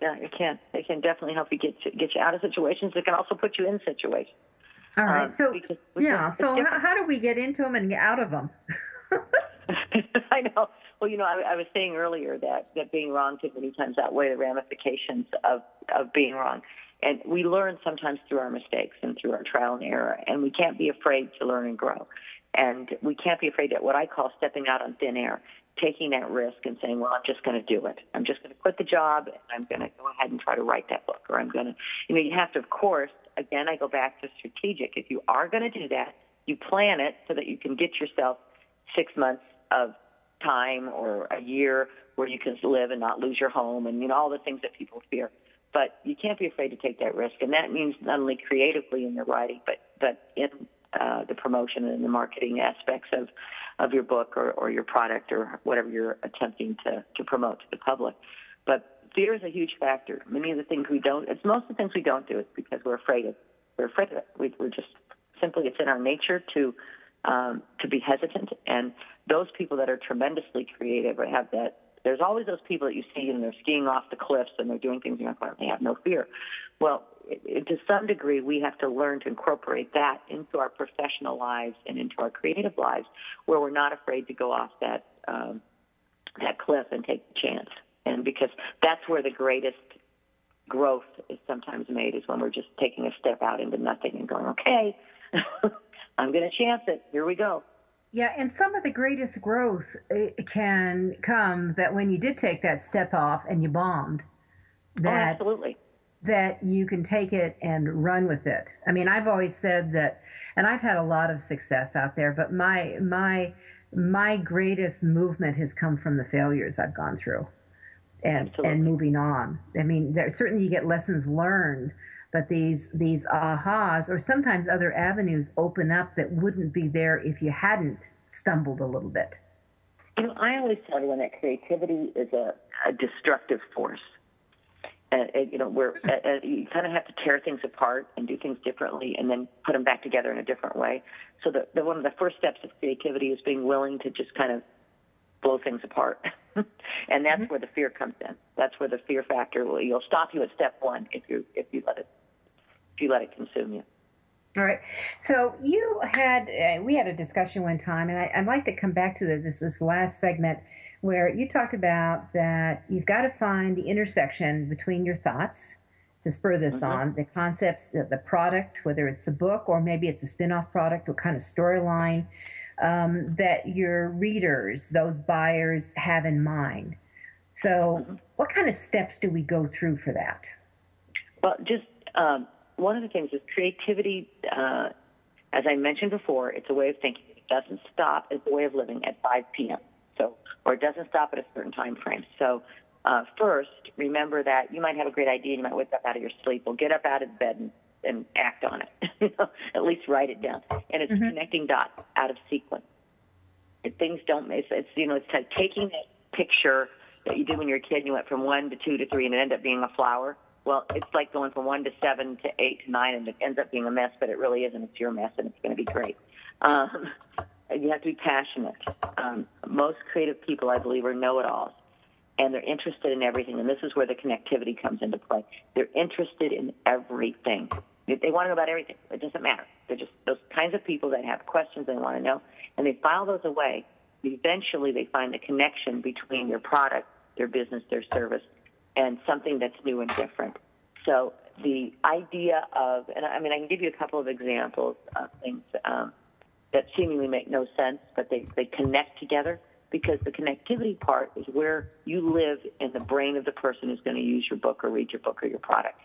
yeah, it can. It can definitely help you get you, get you out of situations. It can also put you in situations. All right. Um, so yeah. So how, how, do we get into them and get out of them? I know. Well, you know, I, I was saying earlier that that being wrong can many times outweigh the ramifications of of being wrong. And we learn sometimes through our mistakes and through our trial and error, and we can't be afraid to learn and grow. And we can't be afraid that what I call stepping out on thin air taking that risk and saying, well, I'm just going to do it. I'm just going to quit the job and I'm going to go ahead and try to write that book. Or I'm going to, you know, you have to, of course, again, I go back to strategic. If you are going to do that, you plan it so that you can get yourself six months of time or a year where you can live and not lose your home and, you know, all the things that people fear. But you can't be afraid to take that risk. And that means not only creatively in your writing, but, but in uh, the promotion and the marketing aspects of of your book or, or your product or whatever you're attempting to, to promote to the public. But fear is a huge factor. Many of the things we don't, it's most of the things we don't do is because we're afraid of, we're afraid of it. We, we're just simply, it's in our nature to, um, to be hesitant. And those people that are tremendously creative or have that, there's always those people that you see and they're skiing off the cliffs and they're doing things you're they have no fear. Well, to some degree, we have to learn to incorporate that into our professional lives and into our creative lives, where we're not afraid to go off that um, that cliff and take a chance. And because that's where the greatest growth is sometimes made, is when we're just taking a step out into nothing and going, okay, I'm going to chance it. Here we go. Yeah, and some of the greatest growth eh, can come that when you did take that step off and you bombed. Oh, that oh, absolutely that you can take it and run with it. I mean, I've always said that, and I've had a lot of success out there, but my my my greatest movement has come from the failures I've gone through, and Absolutely. and moving on. I mean, there, certainly you get lessons learned, but these these ahas or sometimes other avenues open up that wouldn't be there if you hadn't stumbled a little bit. You know, I always tell everyone that creativity is a, a destructive force and, and you know where uh, you kind of have to tear things apart and do things differently and then put them back together in a different way so the, the one of the first steps of creativity is being willing to just kind of blow things apart and that's mm-hmm. where the fear comes in that's where the fear factor will you'll stop you at step one if you if you let it if you let it consume you all right. So you had uh, we had a discussion one time, and I, would like to come back to this this last segment where you talked about that you've got to find the intersection between your thoughts to spur this mm-hmm. on the concepts, the, the, product, whether it's a book or maybe it's a spin off product, what kind of storyline um, that your readers, those buyers, have in mind. So, mm-hmm. what kind of steps do we go through for that? Well, just um, one of the things is creativity. Uh, as I mentioned before, it's a way of thinking. It doesn't stop. It's a way of living at 5 p.m. So, or it doesn't stop at a certain time frame. So, uh, first, remember that you might have a great idea and you might wake up out of your sleep. Well, get up out of bed and, and act on it. at least write it down. And it's mm-hmm. connecting dots out of sequence. If things don't, it's, it's you know, it's like taking that picture that you did when you were a kid and you went from one to two to three and it ended up being a flower. Well, it's like going from one to seven to eight to nine and it ends up being a mess, but it really isn't. It's your mess and it's going to be great. Um, you have to be passionate. Um, most creative people, I believe, are know-it-alls, and they're interested in everything. And this is where the connectivity comes into play. They're interested in everything. They want to know about everything. It doesn't matter. They're just those kinds of people that have questions they want to know, and they file those away. Eventually, they find the connection between their product, their business, their service, and something that's new and different. So the idea of, and I mean, I can give you a couple of examples of things um, that seemingly make no sense, but they, they connect together because the connectivity part is where you live in the brain of the person who's going to use your book or read your book or your product,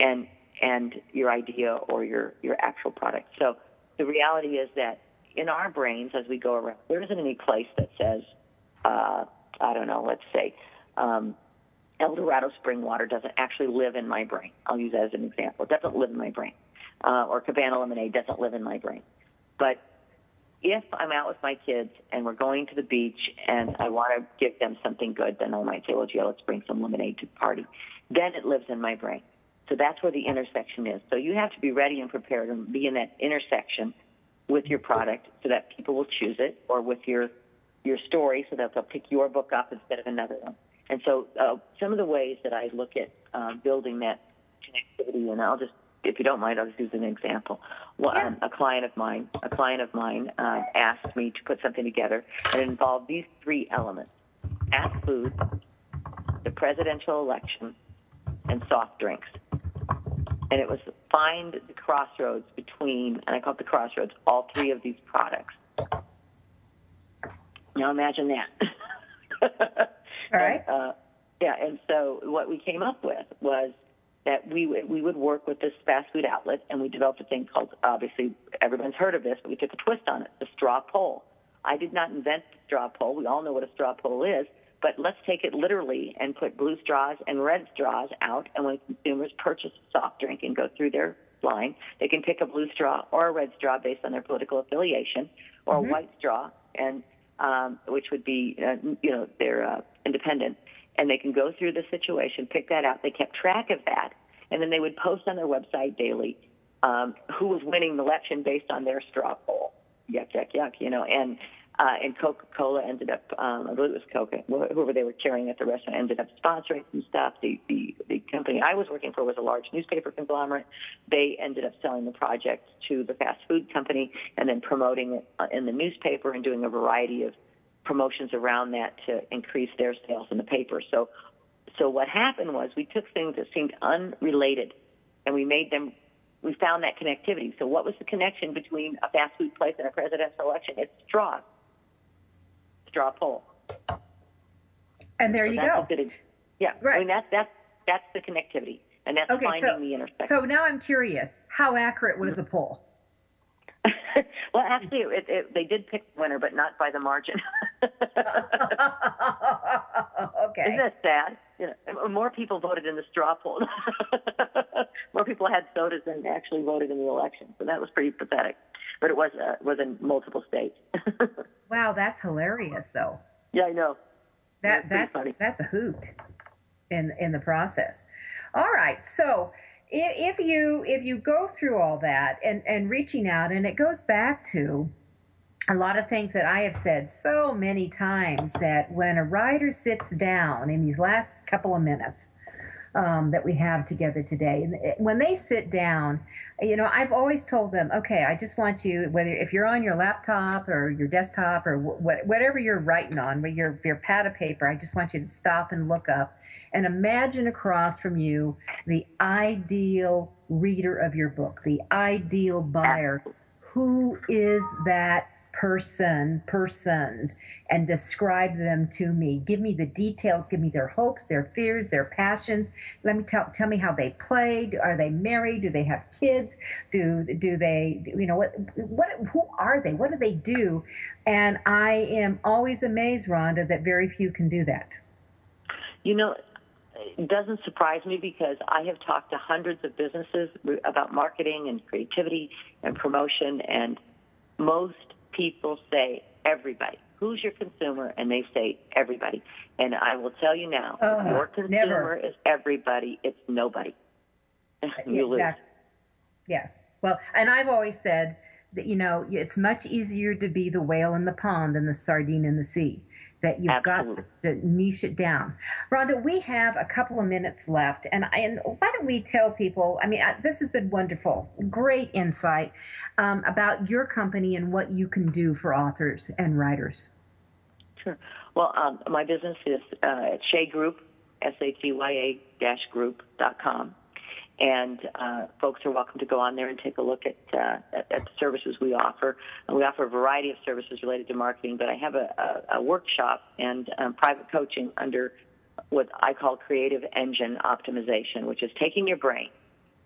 and and your idea or your your actual product. So the reality is that in our brains, as we go around, there isn't any place that says, uh, I don't know, let's say. Um, El Dorado spring water doesn't actually live in my brain. I'll use that as an example. It doesn't live in my brain. Uh, or Cabana lemonade doesn't live in my brain. But if I'm out with my kids and we're going to the beach and I want to give them something good, then I might say, well, gee, let's bring some lemonade to the party. Then it lives in my brain. So that's where the intersection is. So you have to be ready and prepared and be in that intersection with your product so that people will choose it or with your your story so that they'll pick your book up instead of another one. And so uh, some of the ways that I look at uh, building that connectivity, and I'll just, if you don't mind, I'll just use an example. Well, Yeah. um, a client of mine, a client of mine uh, asked me to put something together, that involved these three elements: fast food, the presidential election, and soft drinks. And it was find the crossroads between, and I call it the crossroads, all three of these products. Now imagine that. All right. And, uh, yeah, and so what we came up with was that we would, we would work with this fast food outlet, and we developed a thing called obviously everyone's heard of this, but we took a twist on it, the straw poll. I did not invent the straw poll. We all know what a straw poll is, but let's take it literally and put blue straws and red straws out. And when consumers purchase a soft drink and go through their line, they can pick a blue straw or a red straw based on their political affiliation, or a white straw, and um, which would be uh, you know they're uh, independent, and they can go through the situation, pick that out. They kept track of that, and then they would post on their website daily um, who was winning the election based on their straw poll. Yuck, yuck, yuck, you know, and uh, and Coca-Cola ended up, um, I believe it was Coca, wh- whoever they were carrying at the restaurant ended up sponsoring some stuff. The, the the company I was working for was a large newspaper conglomerate. They ended up selling the project to the fast food company and then promoting it uh, in the newspaper and doing a variety of promotions around that to increase their sales in the paper. So, so what happened was we took things that seemed unrelated and we made them. We found that connectivity. So, what was the connection between a fast food place and a presidential election? It's straws, straw poll. And there So you go. a good ex- yeah, I Right. mean that's that's that's the connectivity, and that's Okay, finding so the intersection. so now I'm curious. How accurate was mm-hmm. the poll? well, actually, it, it, they did pick the winner, but not by the margin. okay. Isn't that sad? You know, more people voted in the straw poll. more people had sodas than actually voted in the election, so that was pretty pathetic. But it was uh, was in multiple states. Wow, that's hilarious though. yeah, I know. That That's pretty that's funny. that's a hoot in in the process. All right, so if, if you if you go through all that and and reaching out, and it goes back to a lot of things that I have said so many times that when a writer sits down in these last couple of minutes um, that we have together today, when they sit down, you know, I've always told them, okay, I just want you, whether if you're on your laptop or your desktop or wh- whatever you're writing on, with your your pad of paper, I just want you to stop and look up and imagine across from you the ideal reader of your book, the ideal buyer. Who is that person, persons, and describe them to me? Give me the details. Give me their hopes, their fears, their passions. Let me tell tell me how they play. Are they married? Do they have kids? Do do they you know what what who are they? What do they do? And I am always amazed, Rhonda, that very few can do that. You know, it doesn't surprise me because I have talked to hundreds of businesses about marketing and creativity and promotion, and most people say everybody. Who's your consumer? And they say everybody. And I will tell you now, Ugh, your consumer never. is everybody, it's nobody. you lose. Yes. Well, and I've always said that you know it's much easier to be the whale in the pond than the sardine in the sea. That you've Absolutely. got to niche it down. Rhonda, we have a couple of minutes left, and and why don't we tell people? I mean, I, this has been wonderful, great insight um, about your company and what you can do for authors and writers. Sure. Well, um, my business is uh, at Sheya Group, S H E Y A dash group dot com. And uh, folks are welcome to go on there and take a look at, uh, at, at the services we offer. And we offer a variety of services related to marketing, but I have a, a, a workshop and um, private coaching under what I call creative engine optimization, which is taking your brain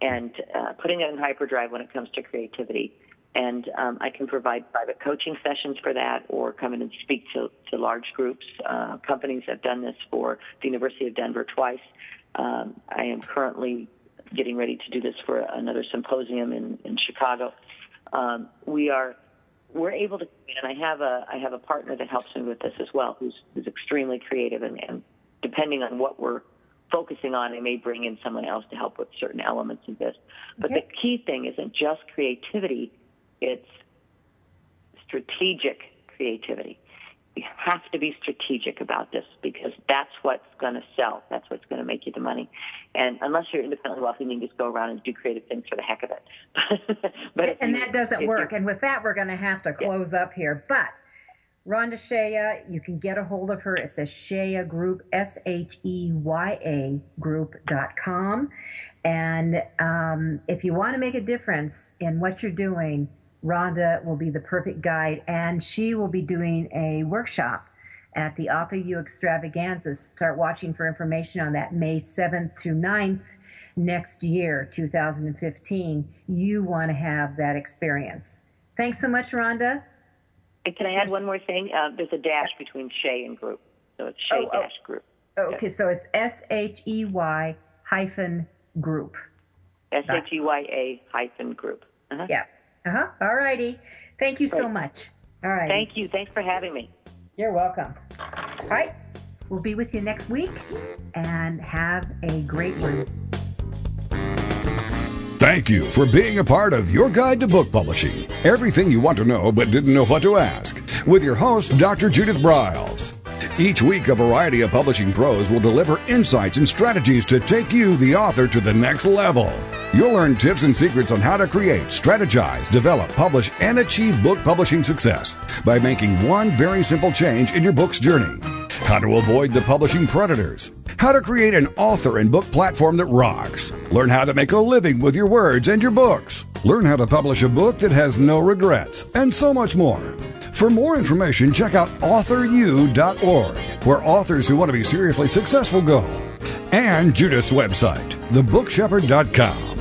and uh, putting it in hyperdrive when it comes to creativity. And um, I can provide private coaching sessions for that or come in and speak to, to large groups. Uh, companies have done this for the University of Denver twice. Um, I am currently getting ready to do this for another symposium in, in Chicago. Um, we are we're able to, and I have a I have a partner that helps me with this as well, who's who's extremely creative, and, and depending on what we're focusing on, I may bring in someone else to help with certain elements of this. But okay. the key thing isn't just creativity; it's strategic creativity have to be strategic about this because that's what's going to sell. That's what's going to make you the money. And unless you're independently wealthy, you can just go around and do creative things for the heck of it. but and that doesn't work. And with that, we're going to have to close yeah. up here. But Rhonda Sheya, you can get a hold of her at the Sheya Group, S H E Y A Group.com. And um, if you want to make a difference in what you're doing, Rhonda will be the perfect guide, and she will be doing a workshop at the Author U Extravaganza. Start watching for information on that May 7th through 9th next year, 2015. You want to have that experience. Thanks so much, Rhonda. And can I add one more thing? Uh, there's a dash between Sheya and group. So it's Sheya oh, dash oh. group. Oh, okay, so it's S H E Y hyphen group. S H E Y A hyphen group. Uh-huh. Yeah. Uh huh. All righty. Thank you Great. so much. All right. Thank you. Thanks for having me. You're welcome. All right. We'll be with you next week and have a great one. Thank you for being a part of Your Guide to Book Publishing. Everything you want to know but didn't know what to ask. With your host, Dr. Judith Briles. Each week, a variety of publishing pros will deliver insights and strategies to take you, the author, to the next level. You'll learn tips and secrets on how to create, strategize, develop, publish, and achieve book publishing success by making one very simple change in your book's journey. How to avoid the publishing predators. How to create an author and book platform that rocks. Learn how to make a living with your words and your books. Learn how to publish a book that has no regrets, and so much more. For more information, check out authoru.org, where authors who want to be seriously successful go, and Judith's website, thebookshepherd.com.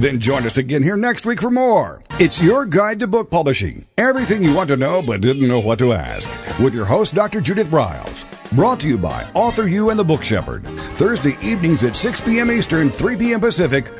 Then join us again here next week for more. It's your guide to book publishing. Everything you want to know but didn't know what to ask. With your host, Dr. Judith Briles. Brought to you by Author U and the Book Shepherd. Thursday evenings at 6 p.m. Eastern, 3 p.m. Pacific